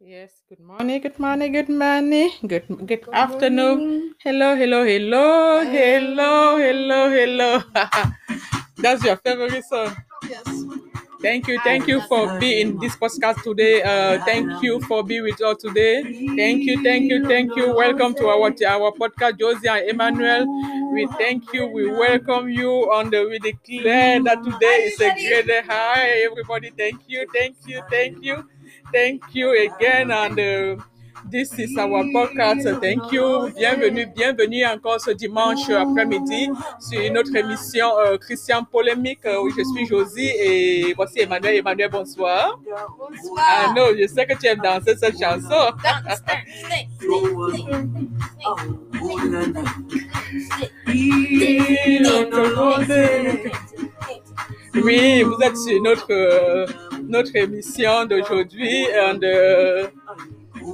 Yes, good morning, good morning, good morning, good good, afternoon. Hello, hello, hello, hello, hello, hello. That's your favorite song. Yes. Thank you, thank you for being in this podcast today. Uh, thank you for being with us today. Thank you, thank you, thank you. Welcome to our our podcast, Josie and Emmanuel. We thank you. We welcome you on the. We declare that today is a great day. Hi, everybody. Thank you, thank you, thank you, thank you again. And uh, this is our podcast. Thank you. Bienvenue, bienvenue encore ce dimanche après-midi sur une autre émission euh, Christian Polémique euh, où je suis Josie et voici Emmanuel. Emmanuel, bonsoir. Ah Bonsoir. non, je sais que tu aimes danser cette chanson. Dance, dance, snake, Oui, vous êtes sur notre, euh, notre émission d'aujourd'hui. euh,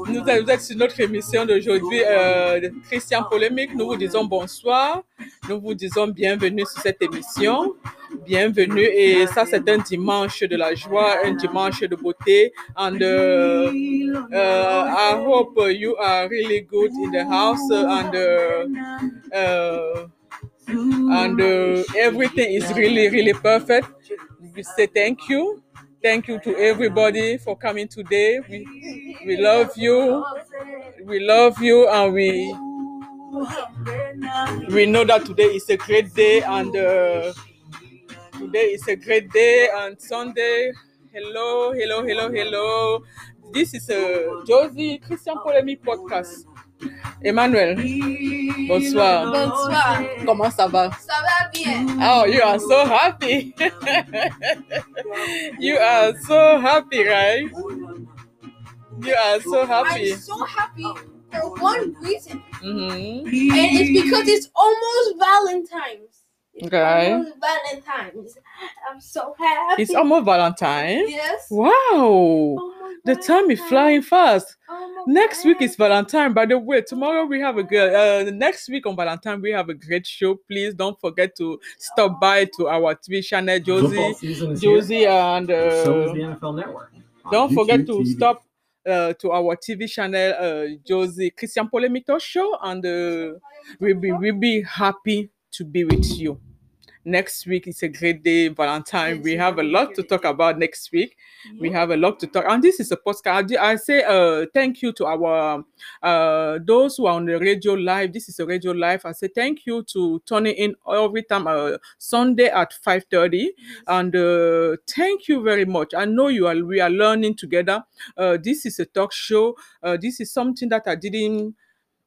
nous vous êtes sur notre émission d'aujourd'hui, euh, Christian Polémique. Nous vous disons bonsoir. Nous vous disons bienvenue sur cette émission. Bienvenue. Et ça, c'est un dimanche de la joie, un dimanche de beauté. And uh, uh, I hope you are really good in the house. And uh, everything is really really perfect. We say thank you. Thank you to everybody for coming today. We, we love you. We love you and we we know that today is a great day and uh, today is a great day and sunday. Hello hello hello hello. This is a josie christian polemi podcast emmanuel bonsoir Bonsoir. comment ça va Ça va bien. Oh, you are so happy. you are so happy, right? You are so happy. I'm so happy for one reason. hmm And it's because it's almost Valentine's. It's Okay. almost Valentine's. I'm so happy. It's almost Valentine. Yes. Wow. Almost The time is flying fast. Almost Next week is Valentine. By the way, tomorrow we have a good. Uh, next week on Valentine we have a great show. Please don't forget to stop by to our TV channel, Football Josie, here. Josie, and So is uh, the NFL Network. Don't forget to TV. stop uh, to our TV channel, uh, Josie Christian Polemito Show, and uh, we'll be we'll be happy to be with you. Next week is a great day, Valentine. We have a lot to talk about next week. We have a lot to talk, and this is a postcard. I say uh, thank you to our uh, those who are on the radio live. This is a radio live. I say thank you to tuning in every time uh, Sunday at five thirty and uh, thank you very much i know you are we are learning together uh, this is a talk show uh, this is something that i didn't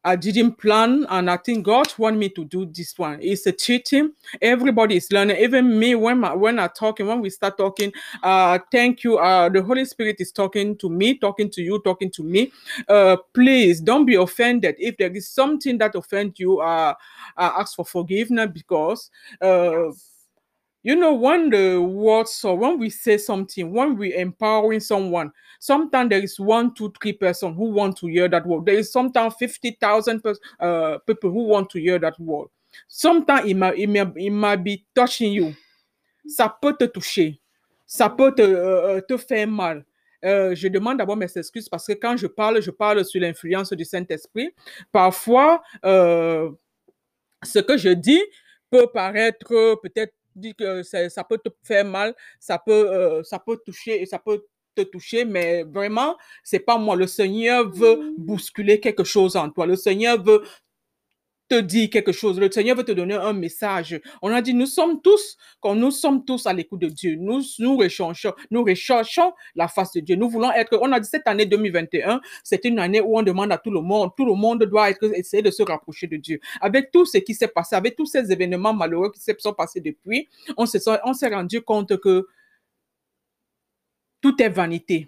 I didn't plan, and I think God want me to do this one. It's a teaching. Everybody is learning. Even me, when my, when I talking, when we start talking, uh, thank you. Uh, the Holy Spirit is talking to me, talking to you, talking to me. Uh, please don't be offended if there is something that offend you. Uh, uh ask for forgiveness because uh, you know when the words or when we say something when we empowering someone sometimes there is one two three person who want to hear that word. There is sometimes 50000 pers- uh, people who want to hear that word. Sometimes it might, it, may, it might be touching you. Ça peut te toucher. Ça peut te, te faire mal. Euh, je demande d'abord mes excuses parce que quand je parle, je parle sous l'influence du Saint-Esprit. Parfois, euh, ce que je dis peut paraître peut-être dit que ça, ça peut te faire mal, ça peut, euh, ça peut toucher et ça peut te toucher, mais vraiment, c'est pas moi. Le Seigneur veut bousculer quelque chose en toi. Le Seigneur veut te dire quelque chose. Le Seigneur veut te donner un message. On a dit, nous sommes tous, quand nous sommes tous à l'écoute de Dieu, nous, nous recherchons, nous recherchons la face de Dieu. Nous voulons être, on a dit cette année 2021, c'est une année où on demande à tout le monde, tout le monde doit essayer de se rapprocher de Dieu. Avec tout ce qui s'est passé, avec tous ces événements malheureux qui se sont passés depuis, on on s'est rendu compte que tout est vanité.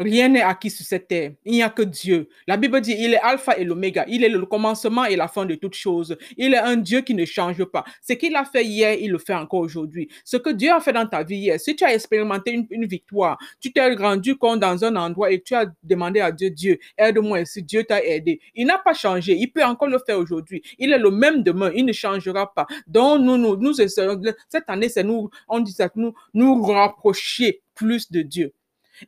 Rien n'est acquis sur cette terre. Il n'y a que Dieu. La Bible dit, il est alpha et l'oméga. Il est le commencement et la fin de toutes choses. Il est un Dieu qui ne change pas. Ce qu'il a fait hier, il le fait encore aujourd'hui. Ce que Dieu a fait dans ta vie hier, si tu as expérimenté une, victoire, tu t'es rendu compte dans un endroit et tu as demandé à Dieu, Dieu, aide-moi si Dieu t'a aidé. Il n'a pas changé. Il peut encore le faire aujourd'hui. Il est le même demain. Il ne changera pas. Donc, nous, nous, nous, cette année, c'est nous, on dit ça, nous, nous rapprocher plus de Dieu.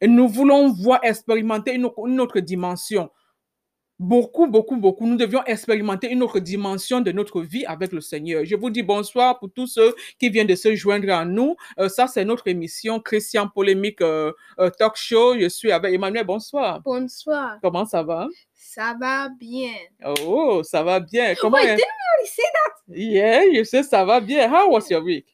Et nous voulons voir expérimenter une, au- une autre dimension. Beaucoup, beaucoup, beaucoup. Nous devions expérimenter une autre dimension de notre vie avec le Seigneur. Je vous dis bonsoir pour tous ceux qui viennent de se joindre à nous. Euh, ça, c'est notre émission Christian Polémique euh, euh, Talk Show. Je suis avec Emmanuel. Bonsoir. Bonsoir. Comment ça va? Ça va bien. Oh, ça va bien. Comment Wait, didn't we already say that? Yeah, je sais, ça va bien. How was your week?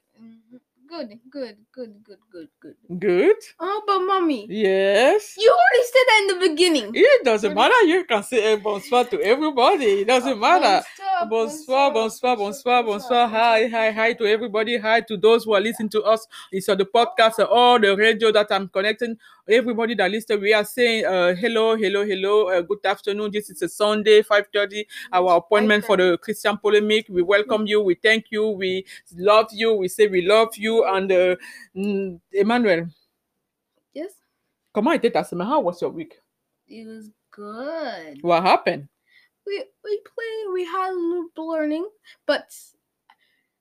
Good, good, good, good, good, good. Good. Oh, but mommy, Yes. you already said that in the beginning. It doesn't matter. You can say eh, bonsoir to everybody. It doesn't matter. Bonsoir, bonsoir, bonsoir, bonsoir. Hi, hi, hi to everybody. Hi to those who are listening to us. It's on the podcast, uh, all the radio that I'm connecting. Everybody that listens, we are saying uh, hello, hello, hello. Uh, good afternoon. This is a Sunday, 5.30, our appointment for the Christian polemic. We welcome you. We thank you. We love you. We say we love you. And uh, mm, Emmanuel, Yes, comment était ta semaine? How was your week? it was good. What happened? We we played. We had a little learning, but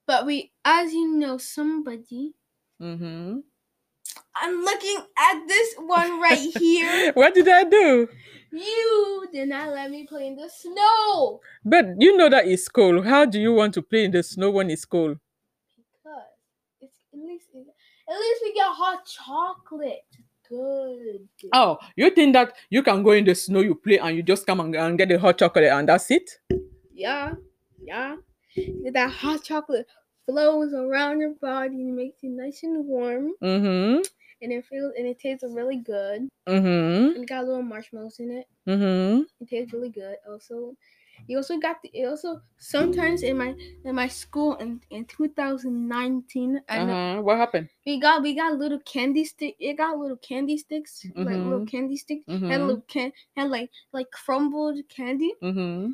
but we, as you know, somebody. Mm-hmm. I'm looking at this one right here. what did I do? You did not let me play in the snow. But you know that it's cold. How do you want to play in the snow when it's cold? Because it's at least at least we get hot chocolate. Good. Oh, you think that you can go in the snow, you play, and you just come and, and get the hot chocolate, and that's it? Yeah, yeah. That hot chocolate flows around your body and makes you nice and warm, Mm-hmm. and it feels and it tastes really good. Mm-hmm. And it got a little marshmallows in it. Mm-hmm. It tastes really good. Also, you also got the. It also sometimes in my in my school in in 2019, I Uh-huh. What happened? we got we got little candy stick. It got little candy sticks, like little candy sticks. Mm-hmm. little can had like like crumbled candy, Mm-hmm.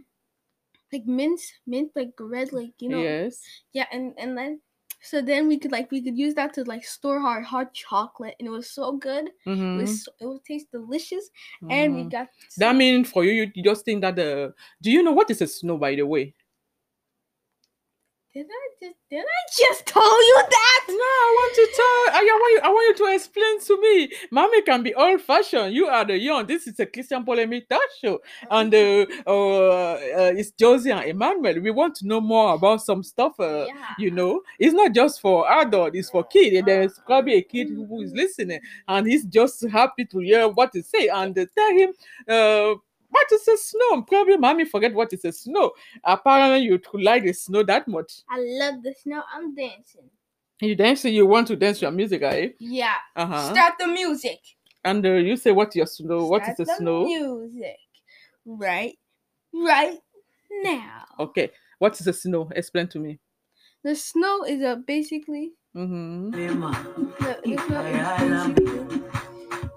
like mint mint like red like you know Yes. yeah and and then so then we could like we could use that to like store our hot chocolate and it was so good. It Mm-hmm. was so, it would taste delicious and we Mhm. got That means for you, you you just think that the. Do you know what is a snow, by the way? Did I just did I just tell you that? No, I want to tell. I want you. I want you to explain to me. Mommy can be old-fashioned. You are the young. This is a Christian polemic talk show, and uh, uh, uh, it's Josie and Emmanuel. We want to know more about some stuff. Uh, yeah. You know, it's not just for adult. It's for kid. And There's probably a kid who is listening, and he's just happy to hear what to say. And uh, tell him, what is a snow? Probably, mommy forget what is a snow. Apparently, you to like the snow that much. I love the snow. I'm dancing. You dance. You want to dance your music, eh? Yeah. Uh huh. Start the music. And uh, you say what your snow? What is Start a the snow? Music. Right. Right now. Okay, what is the snow? Explain to me. The snow is a basically Mm-hmm. the, the snow is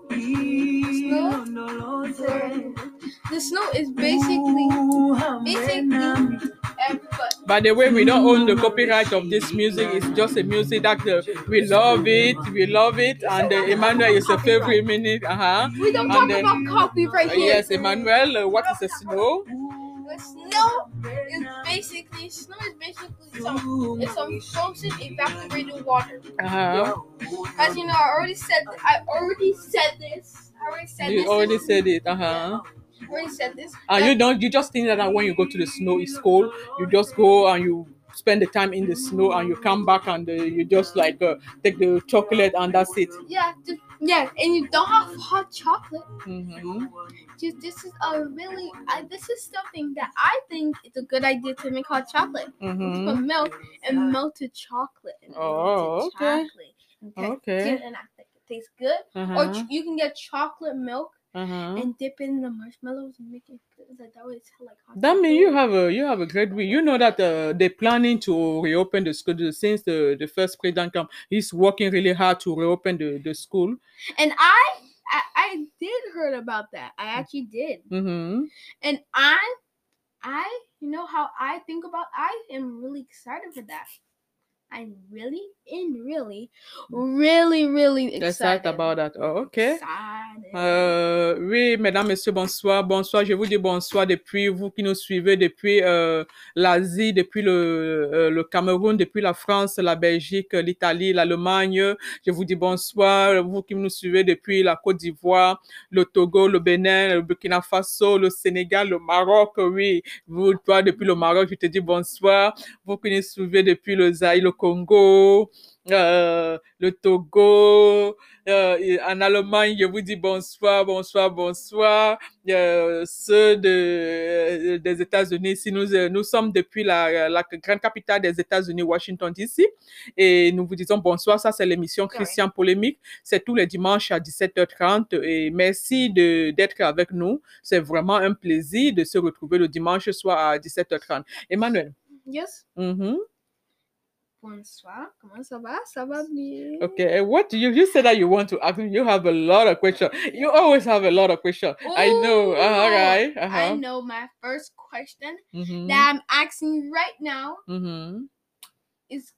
basically snow. The snow is basically basically everybody. By the way, we don't own the copyright of this music. It's just a music that uh, we love it, we love it, and uh, Emmanuel is a favorite minute. Uh huh. We don't And talk then- about copyright here. yes, Emmanuel. Uh, what is a snow? The snow is basically snow is basically some it's some frozen evaporated water. Uh huh. As you know, I already said I already said this. I already said You this. already said it. Uh huh. Already said this. And you don't. You just think that when you go to the snow, it's cold. You just go and you spend the time in the snow, and you come back and uh, you just like uh, take the chocolate and that's it. Yeah, just, yeah, and you don't have hot chocolate. Mm-hmm. Just this is a really I, this is something that I think it's a good idea to make hot chocolate. Mm-hmm. Put milk and melted chocolate. And Oh, melted okay. chocolate. Okay. Good, and I think it tastes good. Or Uh-huh. ch- you can get chocolate milk Uh-huh. and dip in the marshmallows and make it good. Like that way it's like hot That means you have a you have a great week. You know that uh, they're planning to reopen the school since the, the first president come. He's working really hard to reopen the, the school. And I, I I did heard about that. I actually did. Mm-hmm. And I I you know how I think about I am really excited for that. I'm really and really, really, really excited. About that. Oh, okay. Excited. Euh, oui, mesdames, messieurs, bonsoir. Bonsoir, je vous dis bonsoir depuis vous qui nous suivez depuis euh, l'Asie, depuis le, euh, le Cameroun, depuis la France, la Belgique, l'Italie, l'Allemagne. Je vous dis bonsoir. Vous qui nous suivez depuis la Côte d'Ivoire, le Togo, le Bénin, le Burkina Faso, le Sénégal, le Maroc. Oui, vous, toi, depuis le Maroc, je te dis bonsoir. Vous qui nous suivez depuis le Zaïre, le Congo, euh, le Togo, euh, en Allemagne, je vous dis bonsoir, bonsoir, bonsoir. Euh, ceux de, des États-Unis, si nous, nous sommes depuis la, la grande capitale des États-Unis, Washington DC, et nous vous disons bonsoir. Ça, c'est l'émission. Christian Polémique. C'est tous les dimanches à 17h30. Et merci d'être avec nous. C'est vraiment un plaisir de se retrouver le dimanche soir à 17h30. Emmanuel. Yes. mhm. Bonsoir. Comment ça va? Ça va bien. Okay, what do you you said that you want to ask me? You have a lot of questions. You always have a lot of questions. I know. Uh, all Ooh, right. I Uh-huh. know my first question Mm-hmm. that I'm asking right now Mm-hmm. is,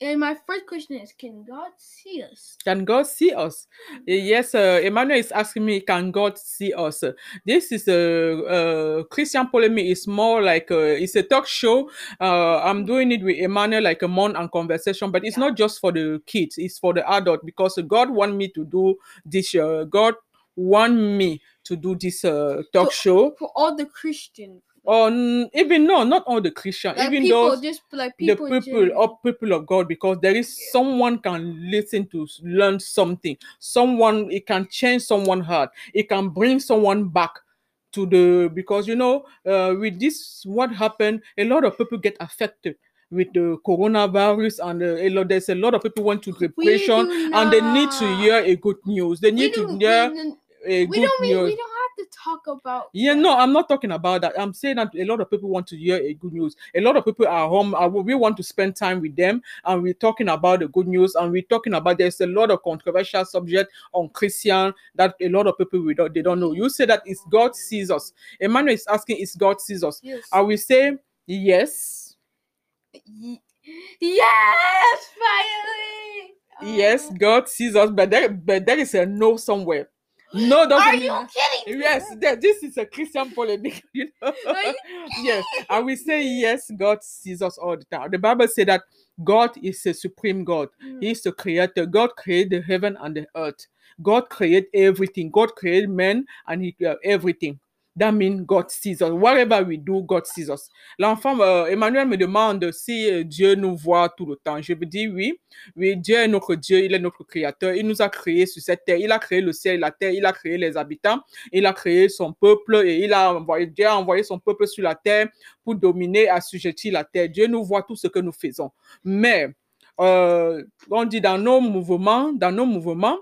and my first question is, can God see us? Can God see us? Uh, Yes, uh, Emmanuel is asking me, can God see us? Uh, This is a uh, Christian polemic. It's more like a, it's a talk show. Uh, I'm doing it with Emmanuel like a month and conversation, but it's Yeah. not just for the kids. It's for the adult because God want me to do this. Uh, God want me to do this uh, talk So- show. For all the Christian, On even no, not all the Christian, like even people, those just like the people, in people of people of God because there is Yeah. someone can listen to learn something. Someone it can change someone's heart. It can bring someone back to the because you know uh, with this what happened a lot of people get affected with the coronavirus and uh, a lot there's a lot of people went to depression and they need to hear a good news. They need to hear a we good news. Have to talk about. Yeah, that. no, I'm not talking about that. I'm saying that a lot of people want to hear a good news. A lot of people are home. uh, We want to spend time with them, and we're talking about the good news. And we're talking about there's a lot of controversial subject on Christian that a lot of people we don't, they don't know. You say that it's God sees us. Emmanuel is asking, is God sees us? Yes. I will say yes, Ye- Yes, finally. yes, Oh. God sees us, but there, but there is a no somewhere. No don't Are you kidding? me? Yes, this is a Christian polemic. You know? You yes, I will say yes. God sees us all the time. The Bible says that God is a supreme God. Mm. He is the creator. God created the heaven and the earth. God created everything. God created man and He created everything. That means God sees us. Whatever we do, God sees us. L'enfant, euh, Emmanuel me demande si euh, Dieu nous voit tout le temps. Je veux dire oui. Oui, Dieu est notre Dieu, il est notre créateur. Il nous a créés sur cette terre. Il a créé le ciel et la terre. Il a créé les habitants. Il a créé son peuple et il a envoyé, Dieu a envoyé son peuple sur la terre pour dominer, assujettir la terre. Dieu nous voit tout ce que nous faisons. Mais, euh, on dit dans nos mouvements, dans nos mouvements,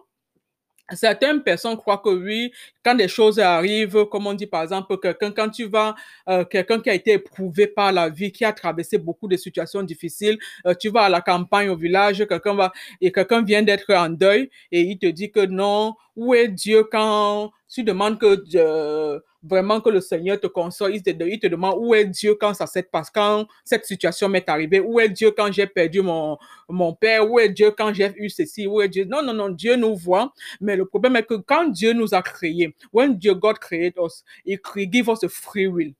Certaines personnes croient que oui, quand des choses arrivent, comme on dit par exemple, quelqu'un, quand tu vas, euh, quelqu'un qui a été éprouvé par la vie, qui a traversé beaucoup de situations difficiles, euh, tu vas à la campagne, au village, quelqu'un va, et quelqu'un vient d'être en deuil, et il te dit que non, où est Dieu quand tu demandes que euh, vraiment que le Seigneur te console, il te, demande où est Dieu quand ça s'est passé, quand cette situation m'est arrivée, où est Dieu quand j'ai perdu mon, mon père, où est Dieu quand j'ai eu ceci, où est Dieu? Non, non, non, Dieu nous voit, mais le problème est que quand Dieu nous a créés, when Dieu, God created us, He, he give us a free will.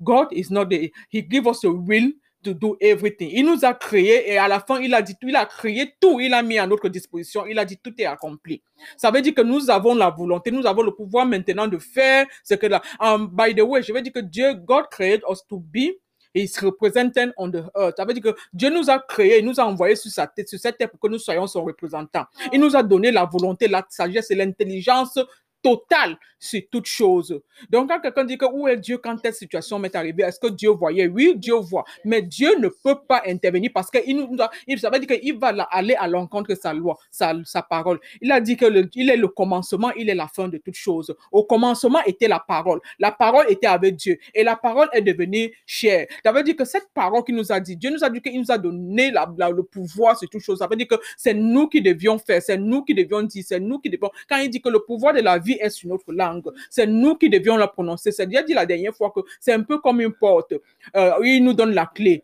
God is not the, He give us a will to do everything. Il nous a créés et à la fin, il a dit il a créé tout, il a mis à notre disposition, il a dit tout est accompli. Ça veut dire que nous avons la volonté, nous avons le pouvoir maintenant de faire ce que là. Um, by the way, je veux dire que Dieu, God created us to be His representant on the earth. Ça veut dire que Dieu nous a créés, il nous a envoyés sur sa tête, sur cette terre pour que nous soyons son représentant. Il nous a donné la volonté, la sagesse et l'intelligence totale sur toute chose. Donc, quand quelqu'un dit que où est Dieu quand telle situation m'est arrivée, est-ce que Dieu voyait? Oui, Dieu voit. Mais Dieu ne peut pas intervenir parce que il nous, il, ça veut dire qu'il va aller à l'encontre de sa loi, sa, sa parole. Il a dit que il est le commencement, il est la fin de toute chose. Au commencement était la parole. La parole était avec Dieu et la parole est devenue chair. Ça veut dire que cette parole qu'il nous a dit, Dieu nous a dit qu'il nous a donné le pouvoir sur toute chose. Ça veut dire que c'est nous qui devions faire, c'est nous qui devions dire, c'est nous qui devions. Quand il dit que le pouvoir de la vie est sur notre langue, c'est nous qui devions la prononcer. C'est a dit la dernière fois que c'est un peu comme une porte. Euh, il nous donne la clé.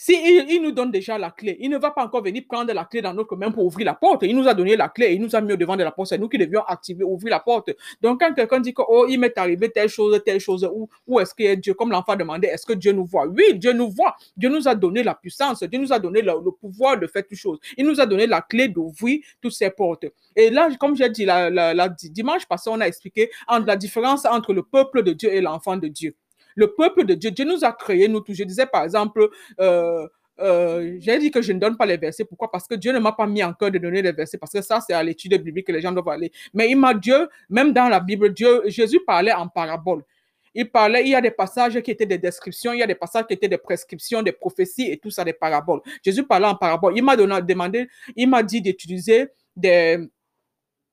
Si il, nous donne déjà la clé, il ne va pas encore venir prendre la clé dans notre main pour ouvrir la porte. Il nous a donné la clé, il nous a mis au devant de la porte. C'est nous qui devions activer, ouvrir la porte. Donc, quand quelqu'un dit que, oh, il m'est arrivé telle chose, telle chose, où est-ce a Dieu, comme l'enfant demandait, est-ce que Dieu nous voit? Oui, Dieu nous voit. Dieu nous a donné la puissance, Dieu nous a donné le, pouvoir de faire toutes choses. Il nous a donné la clé d'ouvrir toutes ces portes. Et là, comme j'ai dit, la, dimanche passé, on a expliqué la différence entre le peuple de Dieu et l'enfant de Dieu. Le peuple de Dieu, Dieu nous a créés, nous tous. Je disais par exemple, euh, euh, j'ai dit que je ne donne pas les versets. Pourquoi? Parce que Dieu ne m'a pas mis en cœur de donner les versets. Parce que ça, c'est à l'étude biblique que les gens doivent aller. Mais il m'a Dieu, même dans la Bible, Dieu, Jésus parlait en parabole. Il parlait, il y a des passages qui étaient des descriptions, il y a des passages qui étaient des prescriptions, des prophéties et tout ça, des paraboles. Jésus parlait en parabole. Il m'a demandé, il m'a dit d'utiliser des,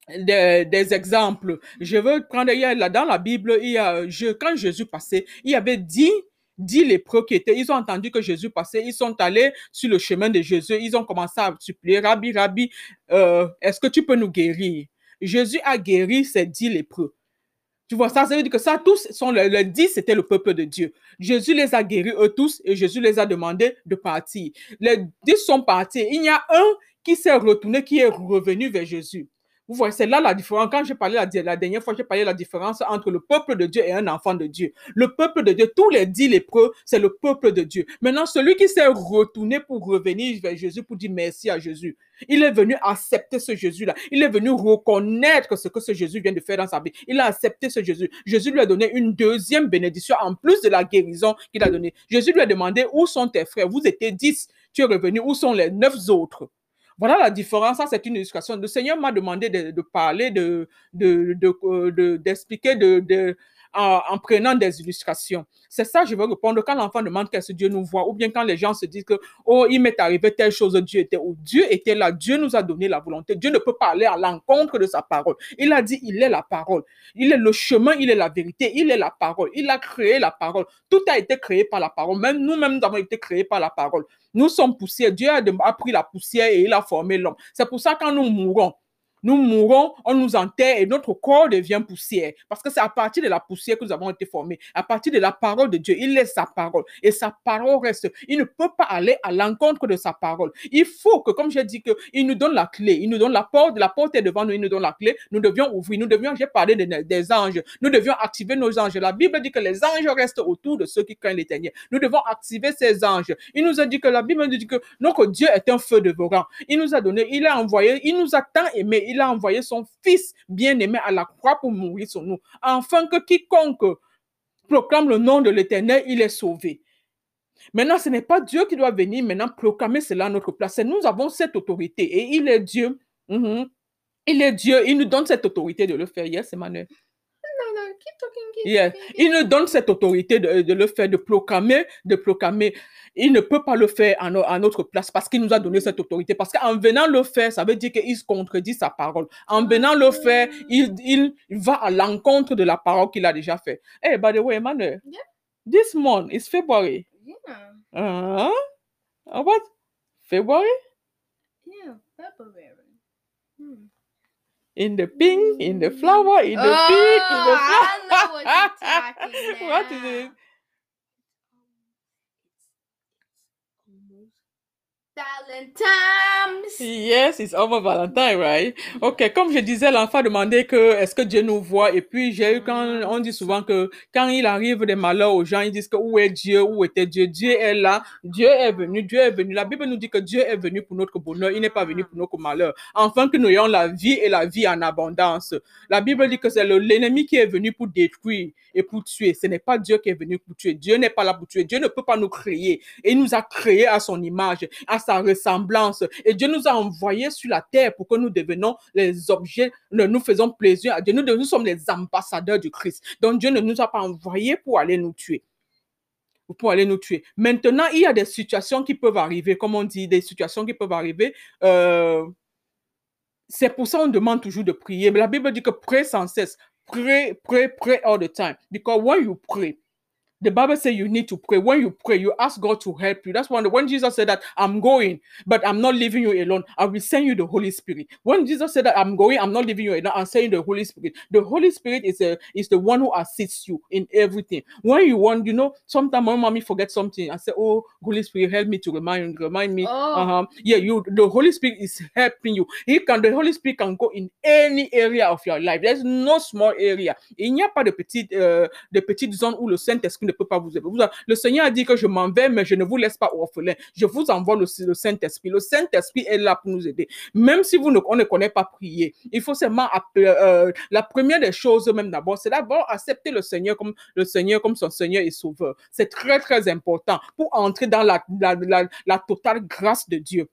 des, exemples. Je veux prendre, a, là, dans la Bible, il y a, quand Jésus passait, il y avait dix, dix lépreux qui étaient, ils ont entendu que Jésus passait, ils sont allés sur le chemin de Jésus, ils ont commencé à supplier, Rabbi, Rabbi, euh, est-ce que tu peux nous guérir? Jésus a guéri ces dix lépreux. Tu vois, ça, ça veut dire que ça, tous sont le, le 10, c'était le peuple de Dieu. Jésus les a guéris, eux tous, et Jésus les a demandé de partir. Les 10 sont partis. Il y a un qui s'est retourné, qui est revenu vers Jésus. Vous voyez, c'est là la différence. Quand j'ai parlé la, dernière fois, j'ai parlé la différence entre le peuple de Dieu et un enfant de Dieu. Le peuple de Dieu, tous les dix lépreux, c'est le peuple de Dieu. Maintenant, celui qui s'est retourné pour revenir vers Jésus, pour dire merci à Jésus, il est venu accepter ce Jésus-là. Il est venu reconnaître ce que ce Jésus vient de faire dans sa vie. Il a accepté ce Jésus. Jésus lui a donné une deuxième bénédiction en plus de la guérison qu'il a donnée. Jésus lui a demandé où sont tes frères? Vous étiez dix. Tu es revenu. Où sont les neuf autres? Voilà la différence. Ça, c'est une illustration. Le Seigneur m'a demandé de, parler, de, de, de, d'expliquer, de, de, en, en, prenant des illustrations. C'est ça, je veux répondre. Quand l'enfant demande qu'est-ce que Dieu nous voit, ou bien quand les gens se disent que, oh, il m'est arrivé telle chose, Dieu était où? Dieu était là. Dieu nous a donné la volonté. Dieu ne peut pas aller à l'encontre de sa parole. Il a dit, il est la parole. Il est le chemin, il est la vérité, il est la parole. Il a créé la parole. Tout a été créé par la parole. Même nous-mêmes, nous avons été créés par la parole. Nous sommes poussière. Dieu a, a pris la poussière et il a formé l'homme. C'est pour ça quand nous mourons, nous mourons, on nous enterre et notre corps devient poussière. Parce que c'est à partir de la poussière que nous avons été formés. À partir de la parole de Dieu, il est sa parole. Et sa parole reste. Il ne peut pas aller à l'encontre de sa parole. Il faut que, comme j'ai dit, que il nous donne la clé. Il nous donne la porte. La porte est devant nous. Il nous donne la clé. Nous devions ouvrir. Nous devions, j'ai parlé de, des anges. Nous devions activer nos anges. La Bible dit que les anges restent autour de ceux qui craignent l'éternel. Nous devons activer ces anges. Il nous a dit que la Bible nous dit que notre Dieu est un feu dévorant. Il nous a donné, il a envoyé, il nous a tant aimé. A envoyé son Fils bien-aimé à la croix pour mourir sur nous, afin que quiconque proclame le nom de l'Éternel, il est sauvé. Maintenant, ce n'est pas Dieu qui doit venir maintenant proclamer cela à notre place. Nous avons cette autorité et il est Dieu. -hmm. Il est Dieu. Il nous donne cette autorité de le faire. Yes, Emmanuel. No, no, keep talking, keep Yeah. talking. Il nous donne cette autorité de, de le faire, de proclamer, de proclamer. Il ne peut pas le faire à, no- à notre place parce qu'il nous a donné cette autorité. Parce qu'en venant le faire, ça veut dire qu'il se contredit sa parole. En venant le faire, il, il, va à l'encontre de la parole qu'il a déjà fait. Hey, by the way, Emmanuel, Yeah. this month is February. Yeah, Uh-huh. Uh, what? February? yeah, February. Hmm. In the pink, in the flower, in the Oh, pink, in the I know flower. what you're talking what is it? Valentine's. Yes, it's over Valentine, right? Ok, comme je disais, l'enfant demandait que est-ce que Dieu nous voit? Et puis j'ai eu quand on dit souvent que quand il arrive des malheurs aux gens, ils disent que où est Dieu, où était Dieu, Dieu est là, Dieu est venu, Dieu est venu. La Bible nous dit que Dieu est venu pour notre bonheur, il n'est pas venu pour notre malheur, afin que nous ayons la vie et la vie en abondance. La Bible dit que c'est le- l'ennemi qui est venu pour détruire et pour tuer. Ce n'est pas Dieu qui est venu pour tuer. Dieu n'est pas là pour tuer. Dieu ne peut pas nous créer. Et il nous a créés à son image, à sa ressemblance. Et Dieu nous a envoyés sur la terre pour que nous devenions les objets, nous faisons plaisir à Dieu. Nous, sommes les ambassadeurs du Christ. Donc Dieu ne nous a pas envoyés pour aller nous tuer pour aller nous tuer. Maintenant, il y a des situations qui peuvent arriver, comme on dit, des situations qui peuvent arriver. Euh, c'est pour ça qu'on demande toujours de prier. Mais la Bible dit que pray sans cesse. Pray, pray, pray all the time. Because when you pray, The Bible says you need to pray. When you pray, you ask God to help you. That's one. When Jesus said that I'm going, but I'm not leaving you alone. I will send you the Holy Spirit. When Jesus said that I'm going, I'm not leaving you alone. I'm sending the Holy Spirit. The Holy Spirit is a is the one who assists you in everything. When you want, you know, sometimes my mommy forget something. I say, Oh, Holy Spirit, help me to remind remind me. Oh. Uh-huh. Yeah, you the Holy Spirit is helping you. He can the Holy Spirit can go in any area of your life. There's no small area. Il n'y a pas de petite euh, de petites zones où le Saint-Esprit ne peut pas vous aider. Le Seigneur a dit que je m'en vais, mais je ne vous laisse pas orphelin. Je vous envoie le, le Saint-Esprit. Le Saint-Esprit est là pour nous aider. Même si vous ne, on ne connaît pas prier, il faut seulement appeler, euh, la première des choses, même d'abord, c'est d'abord accepter le Seigneur comme le Seigneur comme son Seigneur et Sauveur. C'est très très important pour entrer dans la, la, la, la totale grâce de Dieu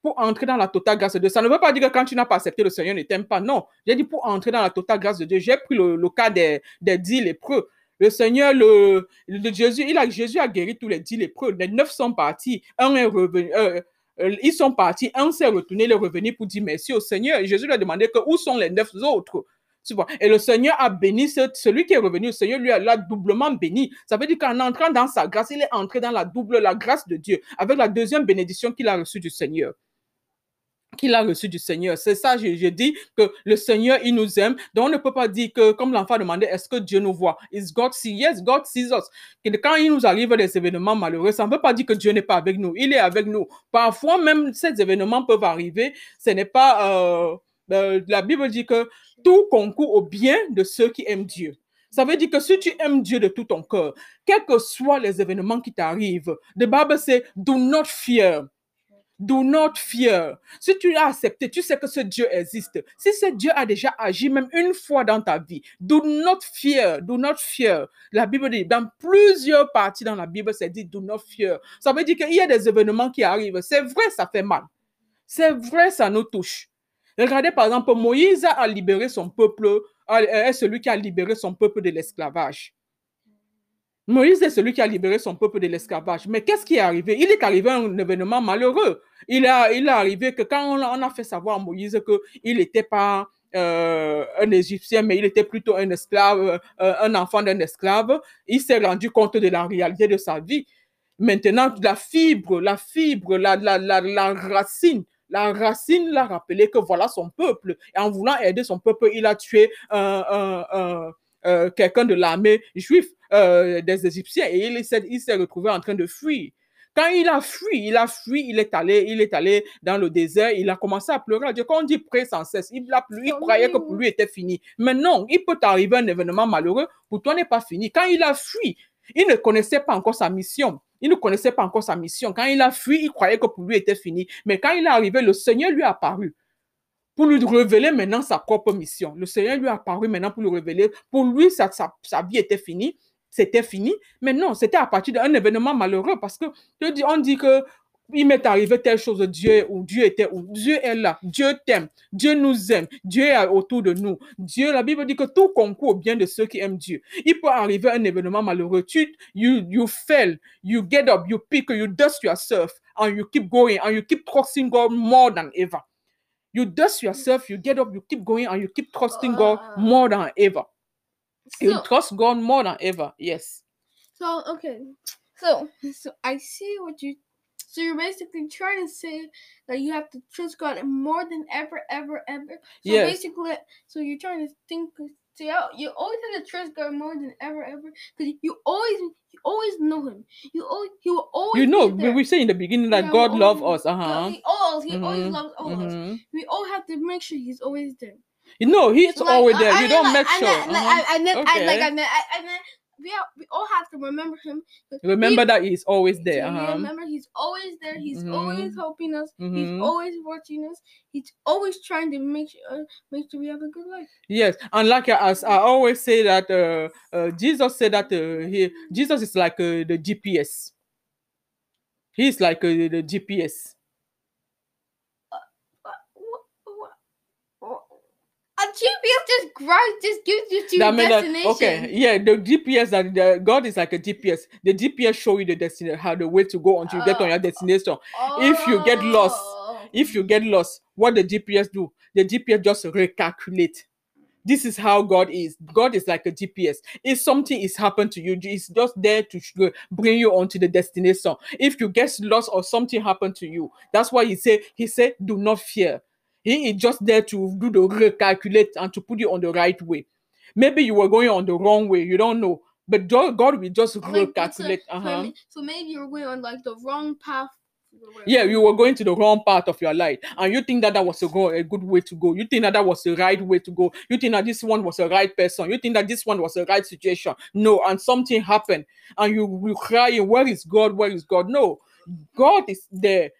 pour entrer dans la totale grâce de Dieu. Ça ne veut pas dire que quand tu n'as pas accepté le Seigneur ne t'aime pas. Non, j'ai dit pour entrer dans la totale grâce de Dieu. J'ai pris le, le cas des, des dix lépreux. Le Seigneur, le, Jésus, il a, Jésus a guéri tous les dix lépreux. Les neuf sont partis. Un est revenu. euh, euh, ils sont partis. Un s'est retourné, il est revenu pour dire merci au Seigneur. Et Jésus lui a demandé que où sont les neuf autres? Tu vois? Et le Seigneur a béni ce- celui qui est revenu. Le Seigneur lui l'a doublement béni. Ça veut dire qu'en entrant dans sa grâce, il est entré dans la double, la grâce de Dieu, avec la deuxième bénédiction qu'il a reçue du Seigneur qu'il a reçu du Seigneur. C'est ça, je, dis que le Seigneur, il nous aime. Donc, on ne peut pas dire que, comme l'enfant demandait, est-ce que Dieu nous voit? Is God see? Yes, God sees us. Que quand il nous arrive des événements malheureux, ça ne veut pas dire que Dieu n'est pas avec nous. Il est avec nous. Parfois, même ces événements peuvent arriver. Ce n'est pas, euh, euh, la Bible dit que tout concourt au bien de ceux qui aiment Dieu. Ça veut dire que si tu aimes Dieu de tout ton cœur, quels que soient les événements qui t'arrivent, the Bible c'est do not fear. Do not fear. Si tu l'as accepté, tu sais que ce Dieu existe. Si ce Dieu a déjà agi même une fois dans ta vie, do not fear. Do not fear. La Bible dit, dans plusieurs parties dans la Bible, c'est dit do not fear. Ça veut dire qu'il y a des événements qui arrivent. C'est vrai, ça fait mal. C'est vrai, ça nous touche. Regardez par exemple, Moïse a libéré son peuple, est celui qui a libéré son peuple de l'esclavage. Moïse est celui qui a libéré son peuple de l'esclavage. Mais qu'est-ce qui est arrivé? Il est arrivé un événement malheureux. Il, a, il est arrivé que quand on, a- fait savoir à Moïse qu'il n'était pas euh, un Égyptien, mais il était plutôt un esclave, euh, un enfant d'un esclave, il s'est rendu compte de la réalité de sa vie. Maintenant, la fibre, la fibre, la, la, la, racine, la racine l'a rappelé que voilà son peuple. Et en voulant aider son peuple, il a tué un, euh, quelqu'un de l'armée juif euh, des Égyptiens et il s'est, il s'est retrouvé en train de fuir. Quand il a fui, il a fui, il est allé, il est allé dans le désert, il a commencé à pleurer. à Dieu. Quand on dit prie sans cesse, il, a plu- il croyait que pour lui était fini. Mais non, il peut t'arriver un événement malheureux, pour toi n'est pas fini. Quand il a fui, il ne connaissait pas encore sa mission. Il ne connaissait pas encore sa mission. Quand il a fui, il croyait que pour lui était fini. Mais quand il est arrivé, le Seigneur lui a apparu pour lui révéler maintenant sa propre mission. Le Seigneur lui a apparu maintenant pour lui révéler. Pour lui, sa, vie était finie. C'était fini. Mais non, c'était à partir d'un événement malheureux parce que on dit que il m'est arrivé telle chose, Dieu ou Dieu était où Dieu est là, Dieu t'aime, Dieu nous aime, Dieu est autour de nous. Dieu, la Bible dit que tout concourt au bien de ceux qui aiment Dieu. Il peut arriver un événement malheureux. Tu, you, you fail, you get up, you pick, you dust yourself, and you keep going, and you keep trusting God more than ever. You dust yourself, you get up, you keep going, and you keep trusting God Ah. more than ever. You So, trust God more than ever. Yes. so okay. So so I see what you so you're basically trying to say that you have to trust God more than ever, ever, ever. So Yes. basically so you're trying to think see how you always have to trust God more than ever, ever. Because you always you always know him. You always he will always You know, we, say in the beginning that Yeah, God loves us. Uh-huh. He always he always Mhm, loves all of us. We all have to make sure he's always there. You know, He's Like, always there. I You don't make sure. like, Uh-huh. I, I meant, I, like, Okay. I meant, I, I meant, we all, we all have to remember him. Remember he- that He's always there. Uh-huh. Remember, he's always there. He's always Mhm. helping us. Mhm. He's always watching us. He's always trying to make sure, uh, make sure we have a good life. Yes, and like I- as I always say that uh, uh, Jesus said that uh, he Jesus is like uh, the GPS. He's like uh, the GPS. What, what, what, what? A GPS just drives, just gives you to your that- destination. okay, yeah, the GPS that the, God is like a GPS. The GPS show you the destination, how the way to go until you get on your Oh. destination. if you get lost, Oh. If you get lost, what the GPS do? The GPS just recalculate. This is how God is. God is like a GPS. If something is happened to you, it's just there to bring you onto the destination. If you get lost or something happened to you, that's why he said, he said, do not fear. He is just there to do the recalculate and to put you on the right way. Maybe you were going on the wrong way, you don't know. But God will just Like, it's a- recalculate. so, Uh-huh. so maybe you're going on like the wrong path. Yeah, you were going to the wrong part of your life, and you think that that was a, go- a good way to go. You think that that was the right way to go. You think that this one was the right person. You think that this one was the right situation. No, and something happened, and you you crying, "Where is God? Where is God?" No, God is there.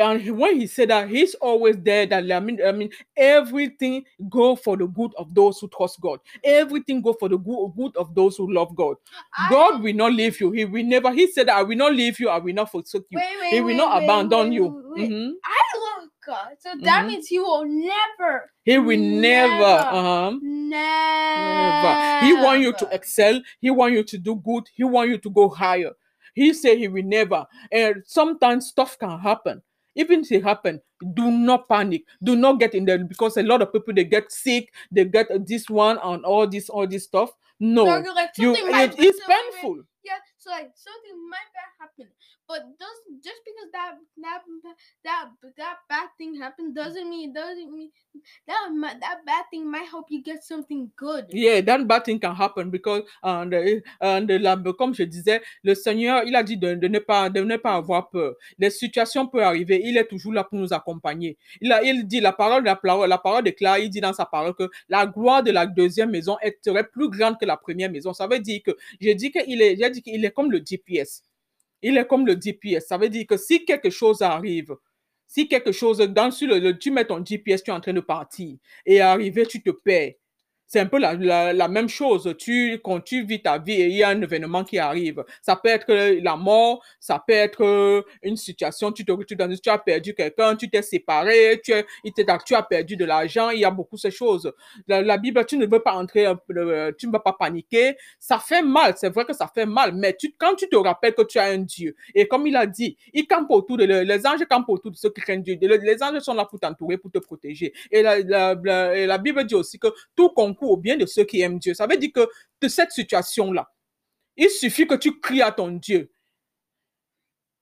And he- when he said that he's always there, that I mean, I mean, everything go for the good of those who trust God. Everything go for the good, good of those who love God. I- God will not leave you. He will never. He said, "I will not leave you. I will not forsake you." Wait, wait, he will wait, not abandon you. Mhm. I love God, so that Mhm. means He will never, He will never. Never. uh-huh, never. never. He want you to excel. He want you to do good. He want you to go higher. He said he will never. And sometimes stuff can happen. Even if it happen, do not panic. Do not get in there because a lot of people they get sick. They get this one and all this, all this stuff. No, you're like you. It, it's so wait, wait, painful. Yeah, so like something might happen, but does just because that that that that bad thing happened doesn't mean doesn't mean that that bad thing might help you get something good. Yeah, that bad thing can happen because and, and la- comme je disais, le Seigneur, il a dit de, de ne pas de ne pas avoir peur. Les situations peuvent arriver, il est toujours là pour nous accompagner. Il a il dit la parole la parole la parole déclare, il dit dans sa parole que la gloire de la deuxième maison serait plus grande que la première maison. Ça veut dire que j'ai dit qu'il est j'ai dit qu'il est comme le GPS. Il est comme le GPS. Ça veut dire que si quelque chose arrive, si quelque chose dans le- tu mets ton GPS, tu es en train de partir et arrivé, tu te perds. C'est un peu la, la, la même chose. Tu, quand tu vis ta vie et il y a un événement qui arrive, ça peut être la mort, ça peut être euh, une situation, tu te retrouves dans une- tu as perdu quelqu'un, tu t'es séparé, tu, tu as perdu de l'argent, il y a beaucoup de ces choses. La, la Bible, tu ne veux pas entrer, euh, tu ne vas pas paniquer. Ça fait mal, c'est vrai que ça fait mal, mais tu, quand tu te rappelles que tu as un Dieu, et comme il a dit, il campe autour de le- les anges campent autour de ceux qui craignent Dieu. Les, anges sont là pour t'entourer, pour te protéger. Et la- et la Bible dit aussi que tout au bien de ceux qui aiment Dieu. Ça veut dire que de cette situation-là, il suffit que tu cries à ton Dieu.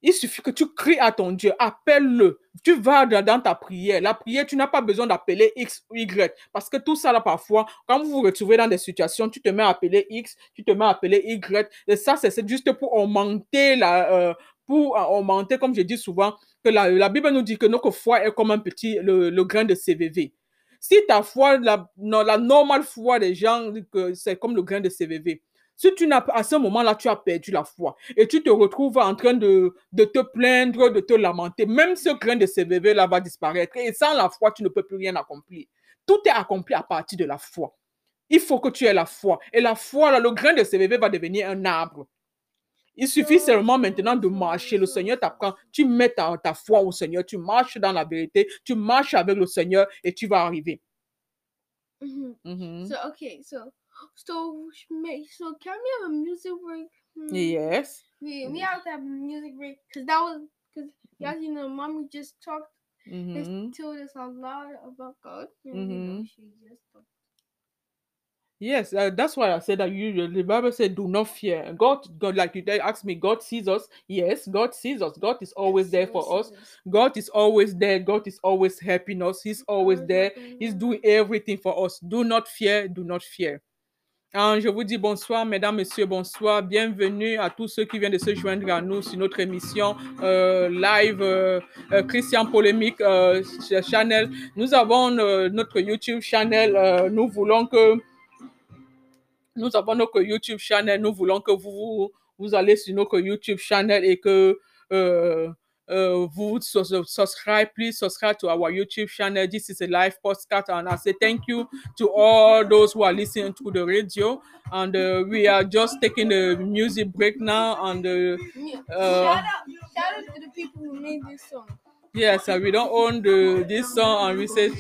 Il suffit que tu cries à ton Dieu, appelle-le. Tu vas dans, ta prière. La prière, tu n'as pas besoin d'appeler X ou Y. Parce que tout ça, là, parfois, quand vous vous retrouvez dans des situations, tu te mets à appeler X, tu te mets à appeler Y. Et ça, c'est juste pour augmenter la, euh, pour euh, augmenter, comme je dis souvent, que la, la Bible nous dit que notre foi est comme un petit, le, le grain de CVV. Si ta foi, la, la normale foi des gens, c'est comme le grain de CVV. Si tu n'as à ce moment-là, tu as perdu la foi et tu te retrouves en train de, de te plaindre, de te lamenter, même ce grain de CVV là va disparaître. Et sans la foi, tu ne peux plus rien accomplir. Tout est accompli à partir de la foi. Il faut que tu aies la foi. Et la foi, là, le grain de CVV va devenir un arbre. Il suffit seulement maintenant de marcher. Le Seigneur t'apprend. Tu mets ta, ta foi au Seigneur. Tu marches dans la vérité. Tu marches avec le Seigneur et tu vas arriver. Mhm. Mhm. So okay, so so so can we have a music break? Hmm. Yes. We we have to have a music break because that was because as you know, mommy just talked has told us a lot about God. and, you know, Mhm. she just talked. Yes, uh, that's why I said that you the Bible said, "Do not fear." God, God, like you they asked me, God sees us. Yes, God sees us. God is always Yes, there for us. God is always there. God is always helping us. He's always there. He's doing everything for us. Do not fear. Do not fear. Hein, je vous dis bonsoir, mesdames, messieurs, bonsoir. Bienvenue à tous ceux qui viennent de se joindre à nous sur notre émission euh, live euh, euh, Christian Polémique ch- Channel. Nous avons notre YouTube channel. nous voulons que nous avons notre YouTube channel. Nous voulons que vous, vous, vous allez sur notre YouTube channel et que euh, uh, vous subscribe. Please subscribe to our YouTube channel. This is a live podcast, and I say thank you to all those who are listening to the radio. And uh, we are just taking a music break now. And uh, Yeah. Uh, shout out, shout out to the people who made this song. yes, uh, we don't own the this song, and we say.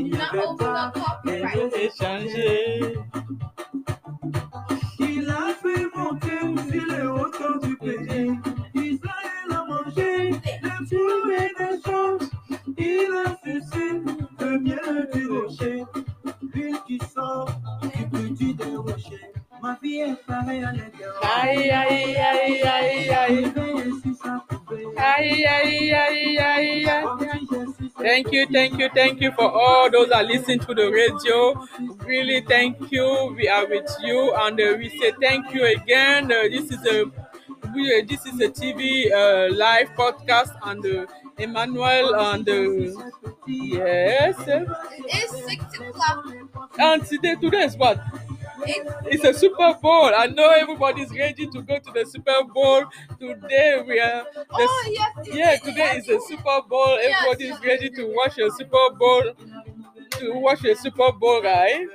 We did not open up copyright. Il a fait monter aussi les hauteurs du pays. Israël a mangé les fruits des champs. Il a sucé le miel du rocher. sors du petit des rochers. Ma vie est pareille à l'intérieur. Thank you, thank you, thank you for all those that listen to the radio. Really, thank you. We are with you, and uh, we say thank you again. Uh, this is a we, uh, this is a TV uh, live podcast, and uh, Emmanuel and uh, yes, It's six o'clock. and today today is what? It's a Super Bowl. I know everybody's ready to go to the Super Bowl. Today we are. The, oh yes. yeah, it- today is a Super Bowl. Everybody's yes, ready to watch a Super Bowl. To watch a Super Bowl, right?